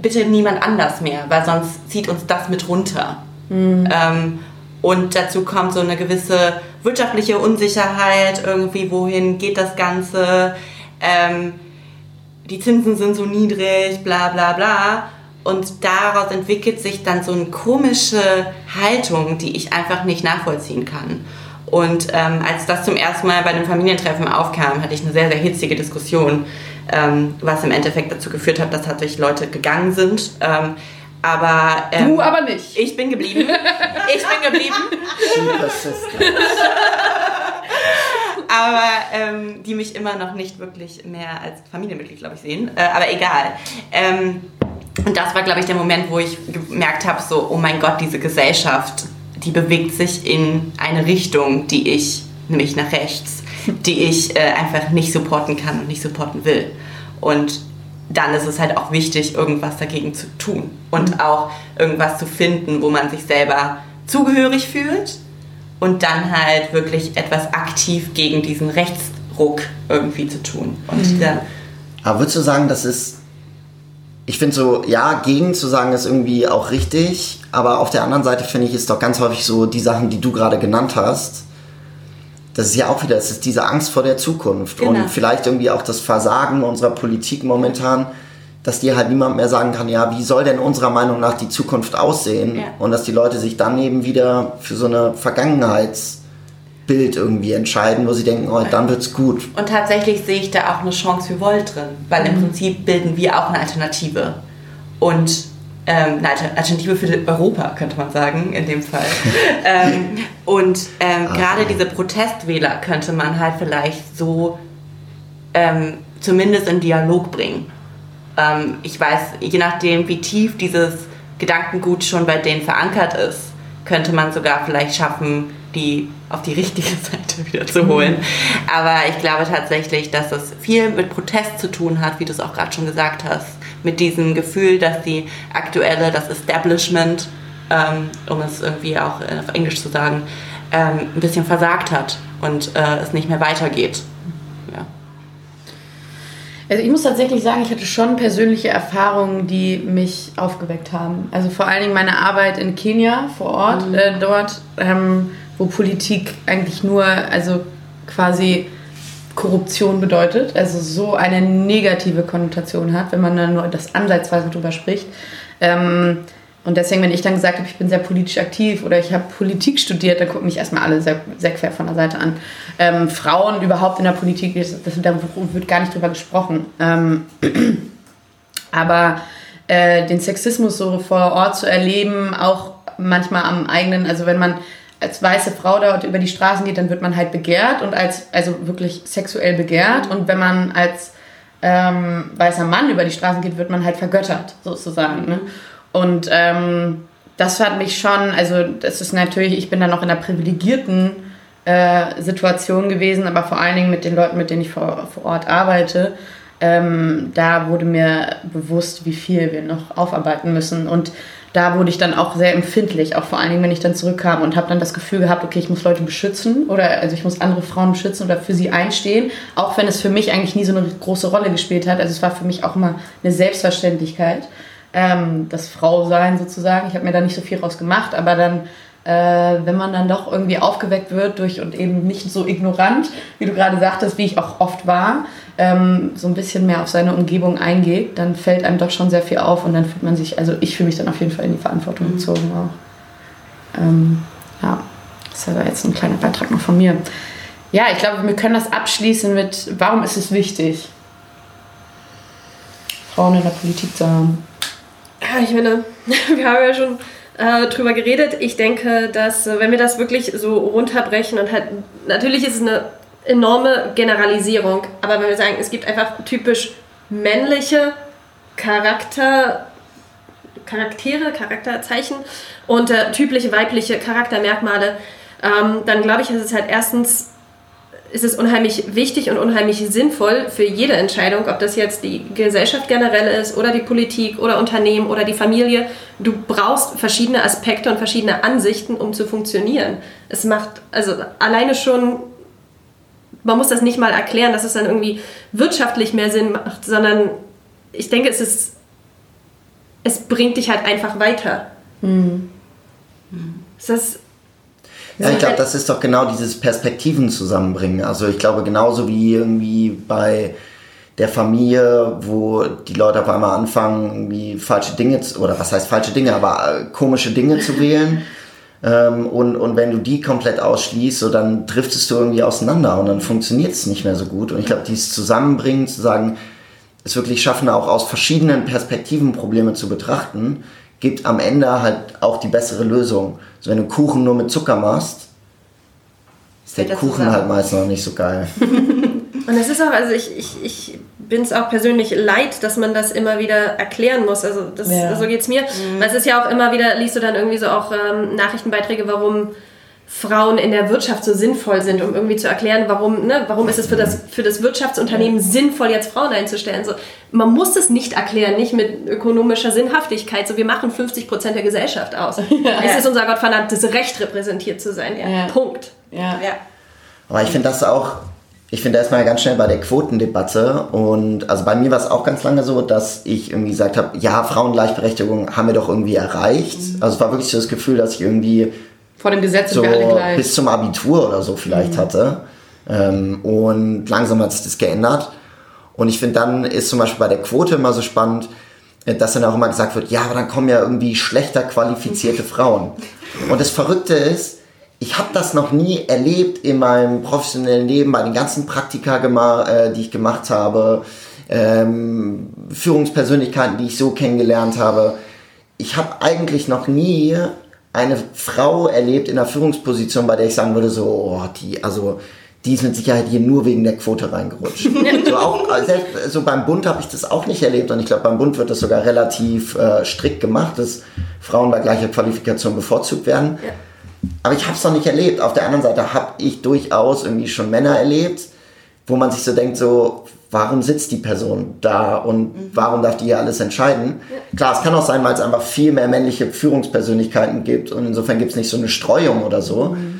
bitte niemand anders mehr, weil sonst zieht uns das mit runter. Mhm. Ähm, und dazu kommt so eine gewisse wirtschaftliche Unsicherheit, irgendwie, wohin geht das Ganze, ähm, die Zinsen sind so niedrig, bla bla bla. Und daraus entwickelt sich dann so eine komische Haltung, die ich einfach nicht nachvollziehen kann. Und ähm, als das zum ersten Mal bei einem Familientreffen aufkam, hatte ich eine sehr, sehr hitzige Diskussion, ähm, was im Endeffekt dazu geführt hat, dass tatsächlich Leute gegangen sind. Ähm, aber ähm, du aber nicht. Ich bin geblieben. Ich bin geblieben. aber ähm, die mich immer noch nicht wirklich mehr als Familienmitglied, glaube ich, sehen. Äh, aber egal. Ähm, und das war, glaube ich, der Moment, wo ich gemerkt habe, so, oh mein Gott, diese Gesellschaft, die bewegt sich in eine Richtung, die ich, nämlich nach rechts, die ich äh, einfach nicht supporten kann und nicht supporten will. Und dann ist es halt auch wichtig, irgendwas dagegen zu tun und mhm. auch irgendwas zu finden, wo man sich selber zugehörig fühlt und dann halt wirklich etwas aktiv gegen diesen Rechtsruck irgendwie zu tun. Und mhm. Aber würdest du sagen, das ist, ich finde so, ja, gegen zu sagen ist irgendwie auch richtig, aber auf der anderen Seite finde ich es doch ganz häufig so, die Sachen, die du gerade genannt hast, das ist ja auch wieder, es ist diese Angst vor der Zukunft genau. und vielleicht irgendwie auch das Versagen unserer Politik momentan, dass dir halt niemand mehr sagen kann, ja, wie soll denn unserer Meinung nach die Zukunft aussehen? Ja. Und dass die Leute sich dann eben wieder für so eine Vergangenheitsbild irgendwie entscheiden, wo sie denken, oh, dann wird's gut. Und tatsächlich sehe ich da auch eine Chance für Volt drin, weil mhm. im Prinzip bilden wir auch eine Alternative. Und ähm, eine Alternative für Europa, könnte man sagen, in dem Fall. ähm, und ähm, gerade diese Protestwähler könnte man halt vielleicht so ähm, zumindest in Dialog bringen. Ähm, ich weiß, je nachdem, wie tief dieses Gedankengut schon bei denen verankert ist, könnte man sogar vielleicht schaffen, die auf die richtige Seite wieder zu holen. Aber ich glaube tatsächlich, dass es viel mit Protest zu tun hat, wie du es auch gerade schon gesagt hast mit diesem Gefühl, dass die aktuelle, das Establishment, ähm, um es irgendwie auch auf Englisch zu sagen, ähm, ein bisschen versagt hat und äh, es nicht mehr weitergeht. Ja. Also ich muss tatsächlich sagen, ich hatte schon persönliche Erfahrungen, die mich aufgeweckt haben. Also vor allen Dingen meine Arbeit in Kenia vor Ort, mhm. äh, dort, ähm, wo Politik eigentlich nur, also quasi Korruption bedeutet, also so eine negative Konnotation hat, wenn man dann nur das ansatzweise drüber spricht. Ähm, und deswegen, wenn ich dann gesagt habe, ich bin sehr politisch aktiv oder ich habe Politik studiert, dann gucken mich erstmal alle sehr, sehr quer von der Seite an. Ähm, Frauen überhaupt in der Politik, das, das, da wird gar nicht drüber gesprochen. Ähm, aber äh, den Sexismus so vor Ort zu erleben, auch manchmal am eigenen, also wenn man als weiße Frau dort über die Straßen geht, dann wird man halt begehrt und als, also wirklich sexuell begehrt. Und wenn man als ähm, weißer Mann über die Straßen geht, wird man halt vergöttert, sozusagen. Ne? Und ähm, das hat mich schon, also das ist natürlich, ich bin dann noch in einer privilegierten äh, Situation gewesen, aber vor allen Dingen mit den Leuten, mit denen ich vor, vor Ort arbeite, ähm, da wurde mir bewusst, wie viel wir noch aufarbeiten müssen. Und da wurde ich dann auch sehr empfindlich, auch vor allen Dingen, wenn ich dann zurückkam und habe dann das Gefühl gehabt, okay, ich muss Leute beschützen oder also ich muss andere Frauen beschützen oder für sie einstehen, auch wenn es für mich eigentlich nie so eine große Rolle gespielt hat. Also es war für mich auch immer eine Selbstverständlichkeit, ähm, das Frau sein sozusagen. Ich habe mir da nicht so viel raus gemacht, aber dann äh, wenn man dann doch irgendwie aufgeweckt wird durch und eben nicht so ignorant, wie du gerade sagtest, wie ich auch oft war, ähm, so ein bisschen mehr auf seine Umgebung eingeht, dann fällt einem doch schon sehr viel auf und dann fühlt man sich, also ich fühle mich dann auf jeden Fall in die Verantwortung mhm. gezogen auch. Ähm, ja, das war jetzt ein kleiner Beitrag noch von mir. Ja, ich glaube, wir können das abschließen mit, warum ist es wichtig, Frauen in der Politik zu haben? Ja, ich meine, wir haben ja schon äh, drüber geredet. Ich denke, dass äh, wenn wir das wirklich so runterbrechen und halt, natürlich ist es eine enorme Generalisierung, aber wenn wir sagen, es gibt einfach typisch männliche Charakter, Charaktere, Charakterzeichen und äh, typische weibliche Charaktermerkmale, ähm, dann glaube ich, ist es halt erstens ist es unheimlich wichtig und unheimlich sinnvoll für jede Entscheidung, ob das jetzt die Gesellschaft generell ist oder die Politik oder Unternehmen oder die Familie. Du brauchst verschiedene Aspekte und verschiedene Ansichten, um zu funktionieren. Es macht, also alleine schon, man muss das nicht mal erklären, dass es dann irgendwie wirtschaftlich mehr Sinn macht, sondern ich denke, es ist, es bringt dich halt einfach weiter. Mhm. Es ist ja, ich glaube, das ist doch genau dieses Perspektiven zusammenbringen. Also ich glaube, genauso wie irgendwie bei der Familie, wo die Leute auf einmal anfangen, irgendwie falsche Dinge, zu, oder was heißt falsche Dinge, aber äh, komische Dinge zu wählen. Ähm, und, und wenn du die komplett ausschließt, so dann driftest du irgendwie auseinander und dann funktioniert es nicht mehr so gut. Und ich glaube, dieses Zusammenbringen, zu sagen, es wirklich schaffen, auch aus verschiedenen Perspektiven Probleme zu betrachten, gibt am Ende halt auch die bessere Lösung. Also wenn du Kuchen nur mit Zucker machst, ist der Kuchen zusammen. halt meist noch nicht so geil. Und es ist auch, also ich, ich, ich bin es auch persönlich leid, dass man das immer wieder erklären muss. Also das, ja. so geht es mir. Mhm. Weil es ist ja auch immer wieder, liest du dann irgendwie so auch ähm, Nachrichtenbeiträge, warum Frauen in der Wirtschaft so sinnvoll sind, um irgendwie zu erklären, warum, ne, warum ist es für das, für das Wirtschaftsunternehmen sinnvoll, jetzt Frauen einzustellen. So, man muss es nicht erklären, nicht mit ökonomischer Sinnhaftigkeit. So, wir machen 50 Prozent der Gesellschaft aus. Ja. Es ist unser gottverdammtes Recht, repräsentiert zu sein. Ja. Punkt. Ja. ja. Aber ich finde das auch, ich finde erstmal ganz schnell bei der Quotendebatte und also bei mir war es auch ganz lange so, dass ich irgendwie gesagt habe, ja, Frauengleichberechtigung haben wir doch irgendwie erreicht. Mhm. Also es war wirklich so das Gefühl, dass ich irgendwie vor dem Gesetz so wir alle gleich. bis zum Abitur oder so vielleicht mhm. hatte. Ähm, und langsam hat sich das geändert. Und ich finde, dann ist zum Beispiel bei der Quote immer so spannend, äh, dass dann auch immer gesagt wird, ja, aber dann kommen ja irgendwie schlechter qualifizierte Frauen. Und das Verrückte ist, ich habe das noch nie erlebt in meinem professionellen Leben, bei den ganzen Praktika, äh, die ich gemacht habe, ähm, Führungspersönlichkeiten, die ich so kennengelernt habe. Ich habe eigentlich noch nie eine Frau erlebt in einer Führungsposition, bei der ich sagen würde, so, oh, die, also die ist mit Sicherheit hier nur wegen der Quote reingerutscht. so, auch, selbst, so beim Bund habe ich das auch nicht erlebt und ich glaube, beim Bund wird das sogar relativ äh, strikt gemacht, dass Frauen bei gleicher Qualifikation bevorzugt werden. Ja. Aber ich habe es noch nicht erlebt. Auf der anderen Seite habe ich durchaus irgendwie schon Männer erlebt, wo man sich so denkt, so, warum sitzt die Person da und mhm. warum darf die hier alles entscheiden? Ja. Klar, es kann auch sein, weil es einfach viel mehr männliche Führungspersönlichkeiten gibt und insofern gibt es nicht so eine Streuung oder so. Mhm.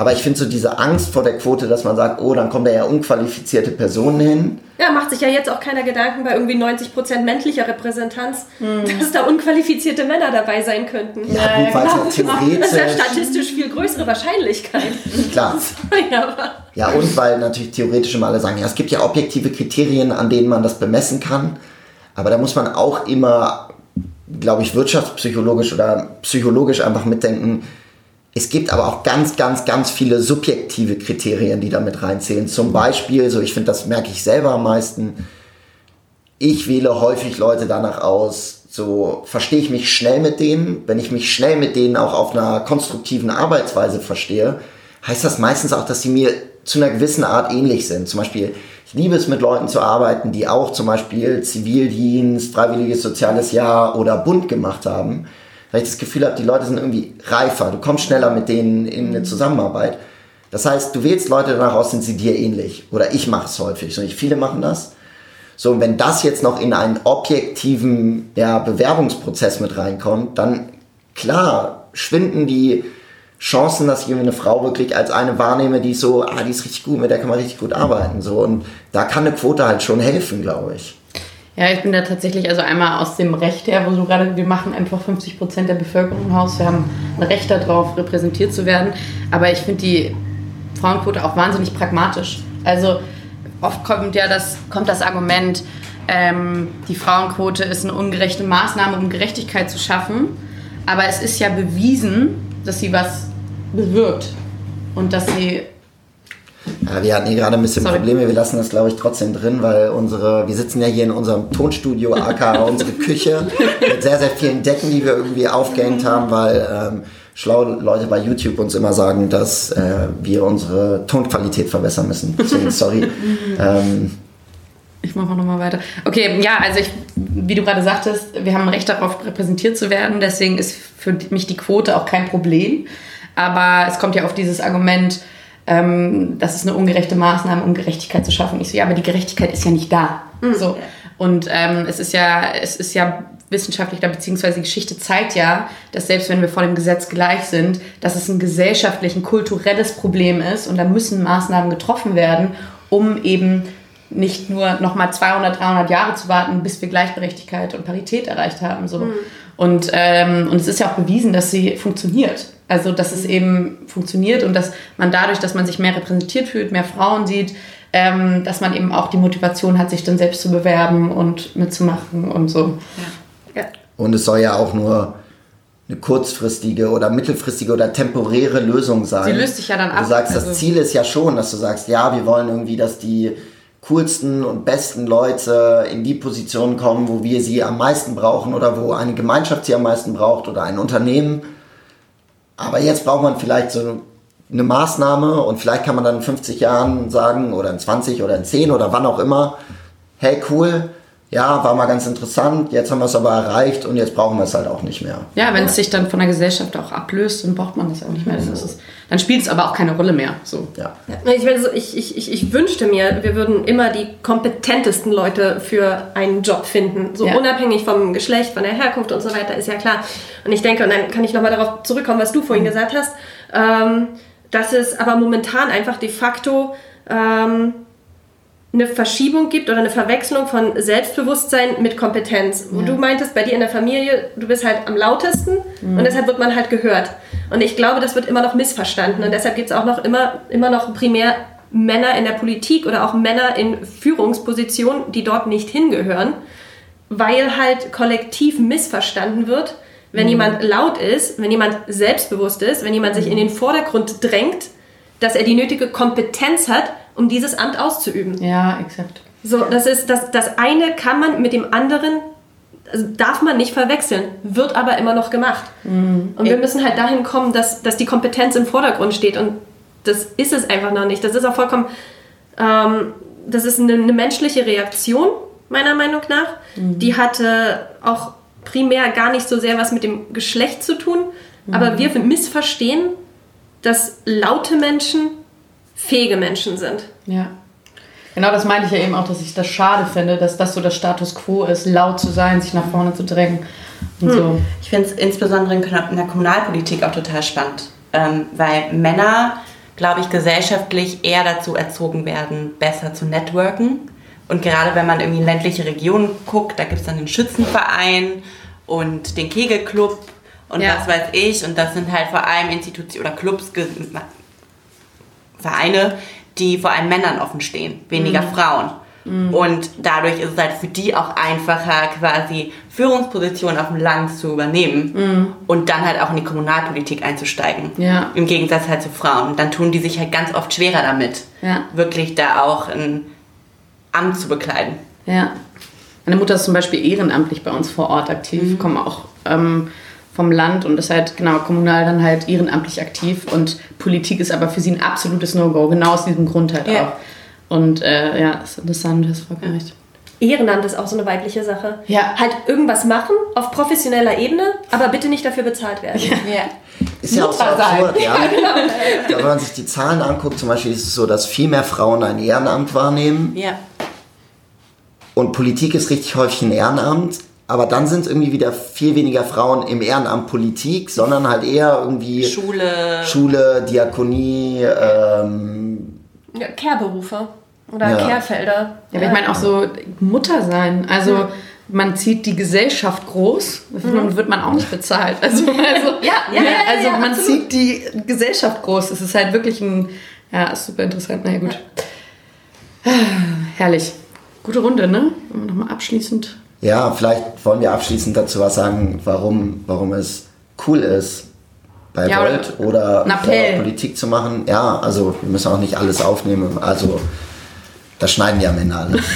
Aber ich finde so diese Angst vor der Quote, dass man sagt, oh, dann kommen da ja unqualifizierte Personen hin. Ja, macht sich ja jetzt auch keiner Gedanken bei irgendwie 90% männlicher Repräsentanz, hm. dass da unqualifizierte Männer dabei sein könnten. Ja, ja gut, weil genau. es theoretisch... Das ist ja statistisch viel größere Wahrscheinlichkeit. Klar. ja, ja, und weil natürlich theoretisch immer alle sagen, ja, es gibt ja objektive Kriterien, an denen man das bemessen kann. Aber da muss man auch immer, glaube ich, wirtschaftspsychologisch oder psychologisch einfach mitdenken, es gibt aber auch ganz, ganz, ganz viele subjektive Kriterien, die damit reinzählen. Zum Beispiel, so ich finde, das merke ich selber am meisten, ich wähle häufig Leute danach aus, so verstehe ich mich schnell mit denen. Wenn ich mich schnell mit denen auch auf einer konstruktiven Arbeitsweise verstehe, heißt das meistens auch, dass sie mir zu einer gewissen Art ähnlich sind. Zum Beispiel, ich liebe es, mit Leuten zu arbeiten, die auch zum Beispiel Zivildienst, freiwilliges soziales Jahr oder Bund gemacht haben weil ich das Gefühl habe, die Leute sind irgendwie reifer, du kommst schneller mit denen in eine Zusammenarbeit. Das heißt, du wählst Leute danach aus, sind sie dir ähnlich. Oder ich mache es häufig. So, nicht viele machen das. So, und wenn das jetzt noch in einen objektiven ja, Bewerbungsprozess mit reinkommt, dann klar, schwinden die Chancen, dass ich eine Frau wirklich als eine wahrnehme, die so, ah, die ist richtig gut, mit der kann man richtig gut arbeiten. So, und da kann eine Quote halt schon helfen, glaube ich. Ja, ich bin da tatsächlich also einmal aus dem Recht her, wo du gerade, wir machen einfach 50 Prozent der Bevölkerung Haus. Wir haben ein Recht darauf, repräsentiert zu werden. Aber ich finde die Frauenquote auch wahnsinnig pragmatisch. Also oft kommt ja das, kommt das Argument, ähm, die Frauenquote ist eine ungerechte Maßnahme, um Gerechtigkeit zu schaffen. Aber es ist ja bewiesen, dass sie was bewirkt und dass sie ja, wir hatten hier gerade ein bisschen Sorry. Probleme. Wir lassen das, glaube ich, trotzdem drin, weil unsere, wir sitzen ja hier in unserem Tonstudio, aka unsere Küche, mit sehr, sehr vielen Decken, die wir irgendwie aufgehängt haben, weil ähm, schlaue Leute bei YouTube uns immer sagen, dass äh, wir unsere Tonqualität verbessern müssen. Deswegen, sorry. ähm, ich mache nochmal weiter. Okay, ja, also ich, wie du gerade sagtest, wir haben ein Recht darauf, repräsentiert zu werden. Deswegen ist für mich die Quote auch kein Problem. Aber es kommt ja auf dieses Argument, ähm, das ist eine ungerechte Maßnahme, um Gerechtigkeit zu schaffen. Ich so, ja, aber die Gerechtigkeit ist ja nicht da. Mhm. So. Und ähm, es ist ja, es ist ja wissenschaftlich beziehungsweise die Geschichte zeigt ja, dass selbst wenn wir vor dem Gesetz gleich sind, dass es ein gesellschaftlich, ein kulturelles Problem ist und da müssen Maßnahmen getroffen werden, um eben nicht nur nochmal 200, 300 Jahre zu warten, bis wir Gleichberechtigkeit und Parität erreicht haben. So. Mhm. Und, ähm, und es ist ja auch bewiesen, dass sie funktioniert. Also, dass es eben funktioniert und dass man dadurch, dass man sich mehr repräsentiert fühlt, mehr Frauen sieht, ähm, dass man eben auch die Motivation hat, sich dann selbst zu bewerben und mitzumachen und so. Ja. Ja. Und es soll ja auch nur eine kurzfristige oder mittelfristige oder temporäre Lösung sein. Sie löst sich ja dann ab. Du sagst, also das Ziel ist ja schon, dass du sagst, ja, wir wollen irgendwie, dass die coolsten und besten Leute in die Position kommen, wo wir sie am meisten brauchen oder wo eine Gemeinschaft sie am meisten braucht oder ein Unternehmen. Aber jetzt braucht man vielleicht so eine Maßnahme und vielleicht kann man dann in 50 Jahren sagen oder in 20 oder in 10 oder wann auch immer, hey cool, ja, war mal ganz interessant, jetzt haben wir es aber erreicht und jetzt brauchen wir es halt auch nicht mehr. Ja, wenn es sich dann von der Gesellschaft auch ablöst, dann braucht man das auch nicht mehr. Dann, es, dann spielt es aber auch keine Rolle mehr. So. Ja. Ich, ich, ich, ich, wünschte mir, wir würden immer die kompetentesten Leute für einen Job finden. So ja. unabhängig vom Geschlecht, von der Herkunft und so weiter, ist ja klar. Und ich denke, und dann kann ich nochmal darauf zurückkommen, was du vorhin mhm. gesagt hast, ähm, dass es aber momentan einfach de facto... Ähm, eine Verschiebung gibt oder eine Verwechslung von Selbstbewusstsein mit Kompetenz. Wo ja. du meintest, bei dir in der Familie, du bist halt am lautesten mhm. und deshalb wird man halt gehört. Und ich glaube, das wird immer noch missverstanden und deshalb gibt es auch noch immer, immer noch primär Männer in der Politik oder auch Männer in Führungspositionen, die dort nicht hingehören, weil halt kollektiv missverstanden wird, wenn mhm. jemand laut ist, wenn jemand selbstbewusst ist, wenn jemand sich in den Vordergrund drängt, dass er die nötige Kompetenz hat, um dieses Amt auszuüben. Ja, exakt. So, das ist das, das eine kann man mit dem anderen also darf man nicht verwechseln, wird aber immer noch gemacht. Mhm. Und wir müssen halt dahin kommen, dass, dass die Kompetenz im Vordergrund steht. Und das ist es einfach noch nicht. Das ist auch vollkommen, ähm, das ist eine, eine, menschliche Reaktion, meiner Meinung nach. Mhm. Die hatte auch primär gar nicht so sehr was mit dem Geschlecht zu tun. Mhm. Aber wir missverstehen, dass laute Menschen fähige Menschen sind. Ja. Genau das meinte ich ja eben auch, dass ich das schade finde, dass das so das Status quo ist, laut zu sein, sich nach vorne zu drängen und hm. so. Ich finde es insbesondere in der Kommunalpolitik auch total spannend, ähm, weil Männer, glaube ich, gesellschaftlich eher dazu erzogen werden, besser zu networken. Und gerade wenn man irgendwie in ländliche Regionen guckt, da gibt es dann den Schützenverein und den Kegelclub und ja. was weiß ich. Und das sind halt vor allem Institutionen oder Clubs, Vereine, die vor allem Männern offen stehen, weniger mhm. Frauen. Mhm. Und dadurch ist es halt für die auch einfacher, quasi Führungspositionen auf dem Land zu übernehmen mhm. und dann halt auch in die Kommunalpolitik einzusteigen. Ja. Im Gegensatz halt zu Frauen. Dann tun die sich halt ganz oft schwerer damit, ja. wirklich da auch ein Amt zu bekleiden. Ja. Meine Mutter ist zum Beispiel ehrenamtlich bei uns vor Ort aktiv, mhm. kommen auch ähm, vom Land und ist halt genau kommunal dann halt ehrenamtlich aktiv und Politik ist aber für sie ein absolutes No-Go, genau aus diesem Grund halt ja. auch. Und äh, ja, das ist interessant, das vollkommen recht. Ehrenamt ist auch so eine weibliche Sache. Ja. Halt irgendwas machen auf professioneller Ebene, aber bitte nicht dafür bezahlt werden. Ja. ja. Ist ja auch so absurd, ja. ja genau. ja. Wenn man sich die Zahlen anguckt, zum Beispiel ist es so, dass viel mehr Frauen ein Ehrenamt wahrnehmen. Ja. Und Politik ist richtig häufig ein Ehrenamt, aber dann sind es irgendwie wieder viel weniger Frauen im Ehrenamt Politik, sondern halt eher irgendwie Schule, Schule Diakonie, ähm, ja, Kehrberufe oder ja. Kehrfelder. Ja, aber ich meine auch so Mutter sein. Also mhm. man zieht die Gesellschaft groß mhm. und wird man auch nicht bezahlt. Also, also, ja, ja, ja, also man absolut. zieht die Gesellschaft groß. Es ist halt wirklich ein, ja, super interessant. Na ja, gut. Herrlich. Gute Runde, ne? Wenn wir nochmal abschließend ja, vielleicht wollen wir abschließend dazu was sagen, warum, warum es cool ist, bei ja, Volt oder, oder Politik zu machen. Ja, also wir müssen auch nicht alles aufnehmen. Also das schneiden ja am Ende alle.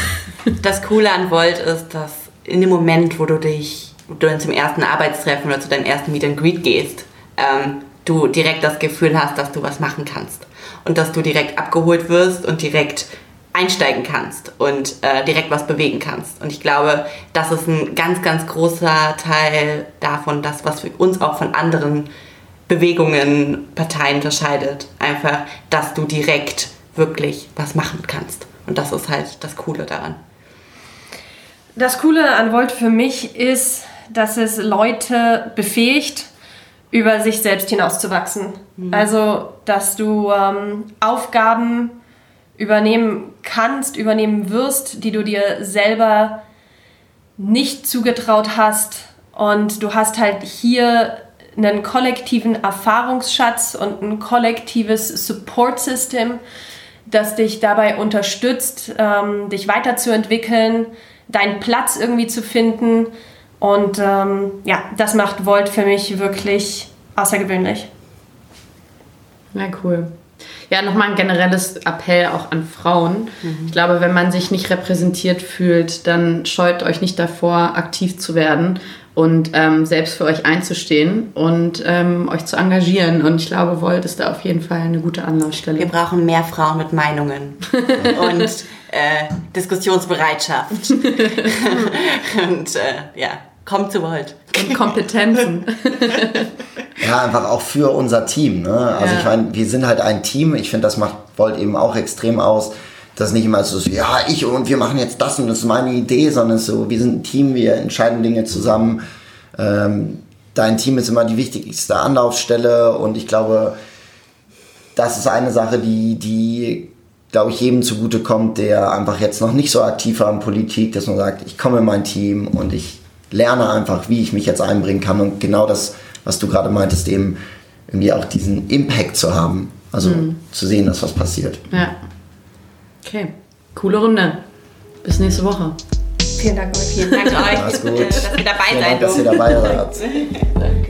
Das Coole an Volt ist, dass in dem Moment, wo du dich wo du zum ersten Arbeitstreffen oder zu deinem ersten Meet and Greet gehst, ähm, du direkt das Gefühl hast, dass du was machen kannst. Und dass du direkt abgeholt wirst und direkt einsteigen kannst und äh, direkt was bewegen kannst. Und ich glaube, das ist ein ganz, ganz großer Teil davon, das, was uns auch von anderen Bewegungen, Parteien unterscheidet. Einfach, dass du direkt wirklich was machen kannst. Und das ist halt das Coole daran. Das Coole an Volt für mich ist, dass es Leute befähigt, über sich selbst hinauszuwachsen. Mhm. Also, dass du ähm, Aufgaben übernehmen kannst, übernehmen wirst, die du dir selber nicht zugetraut hast. Und du hast halt hier einen kollektiven Erfahrungsschatz und ein kollektives Support-System, das dich dabei unterstützt, ähm, dich weiterzuentwickeln, deinen Platz irgendwie zu finden. Und ähm, ja, das macht Volt für mich wirklich außergewöhnlich. Ja, cool. Ja, nochmal ein generelles Appell auch an Frauen. Mhm. Ich glaube, wenn man sich nicht repräsentiert fühlt, dann scheut euch nicht davor, aktiv zu werden und ähm, selbst für euch einzustehen und ähm, euch zu engagieren. Und ich glaube, Volt ist da auf jeden Fall eine gute Anlaufstelle. Wir brauchen mehr Frauen mit Meinungen und äh, Diskussionsbereitschaft. und äh, ja, kommt zu. Und Kompetenzen. ja, einfach auch für unser Team. Ne? Also ja. ich meine, wir sind halt ein Team. Ich finde, das macht Volt eben auch extrem aus. Das nicht immer so, ja, ich und wir machen jetzt das und das ist meine Idee, sondern so, wir sind ein Team, wir entscheiden Dinge zusammen. Ähm, dein Team ist immer die wichtigste Anlaufstelle und ich glaube, das ist eine Sache, die, die glaube ich, jedem zugutekommt, der einfach jetzt noch nicht so aktiv war in Politik, dass man sagt, ich komme in mein Team und ich lerne einfach, wie ich mich jetzt einbringen kann und genau das, was du gerade meintest, eben irgendwie auch diesen Impact zu haben. Also mhm. zu sehen, dass was passiert. Ja. Okay. Coole Runde. Bis nächste Woche. Vielen Dank euch. Vielen Dank euch, dass ihr dabei seid. Dank, dass ihr dabei seid.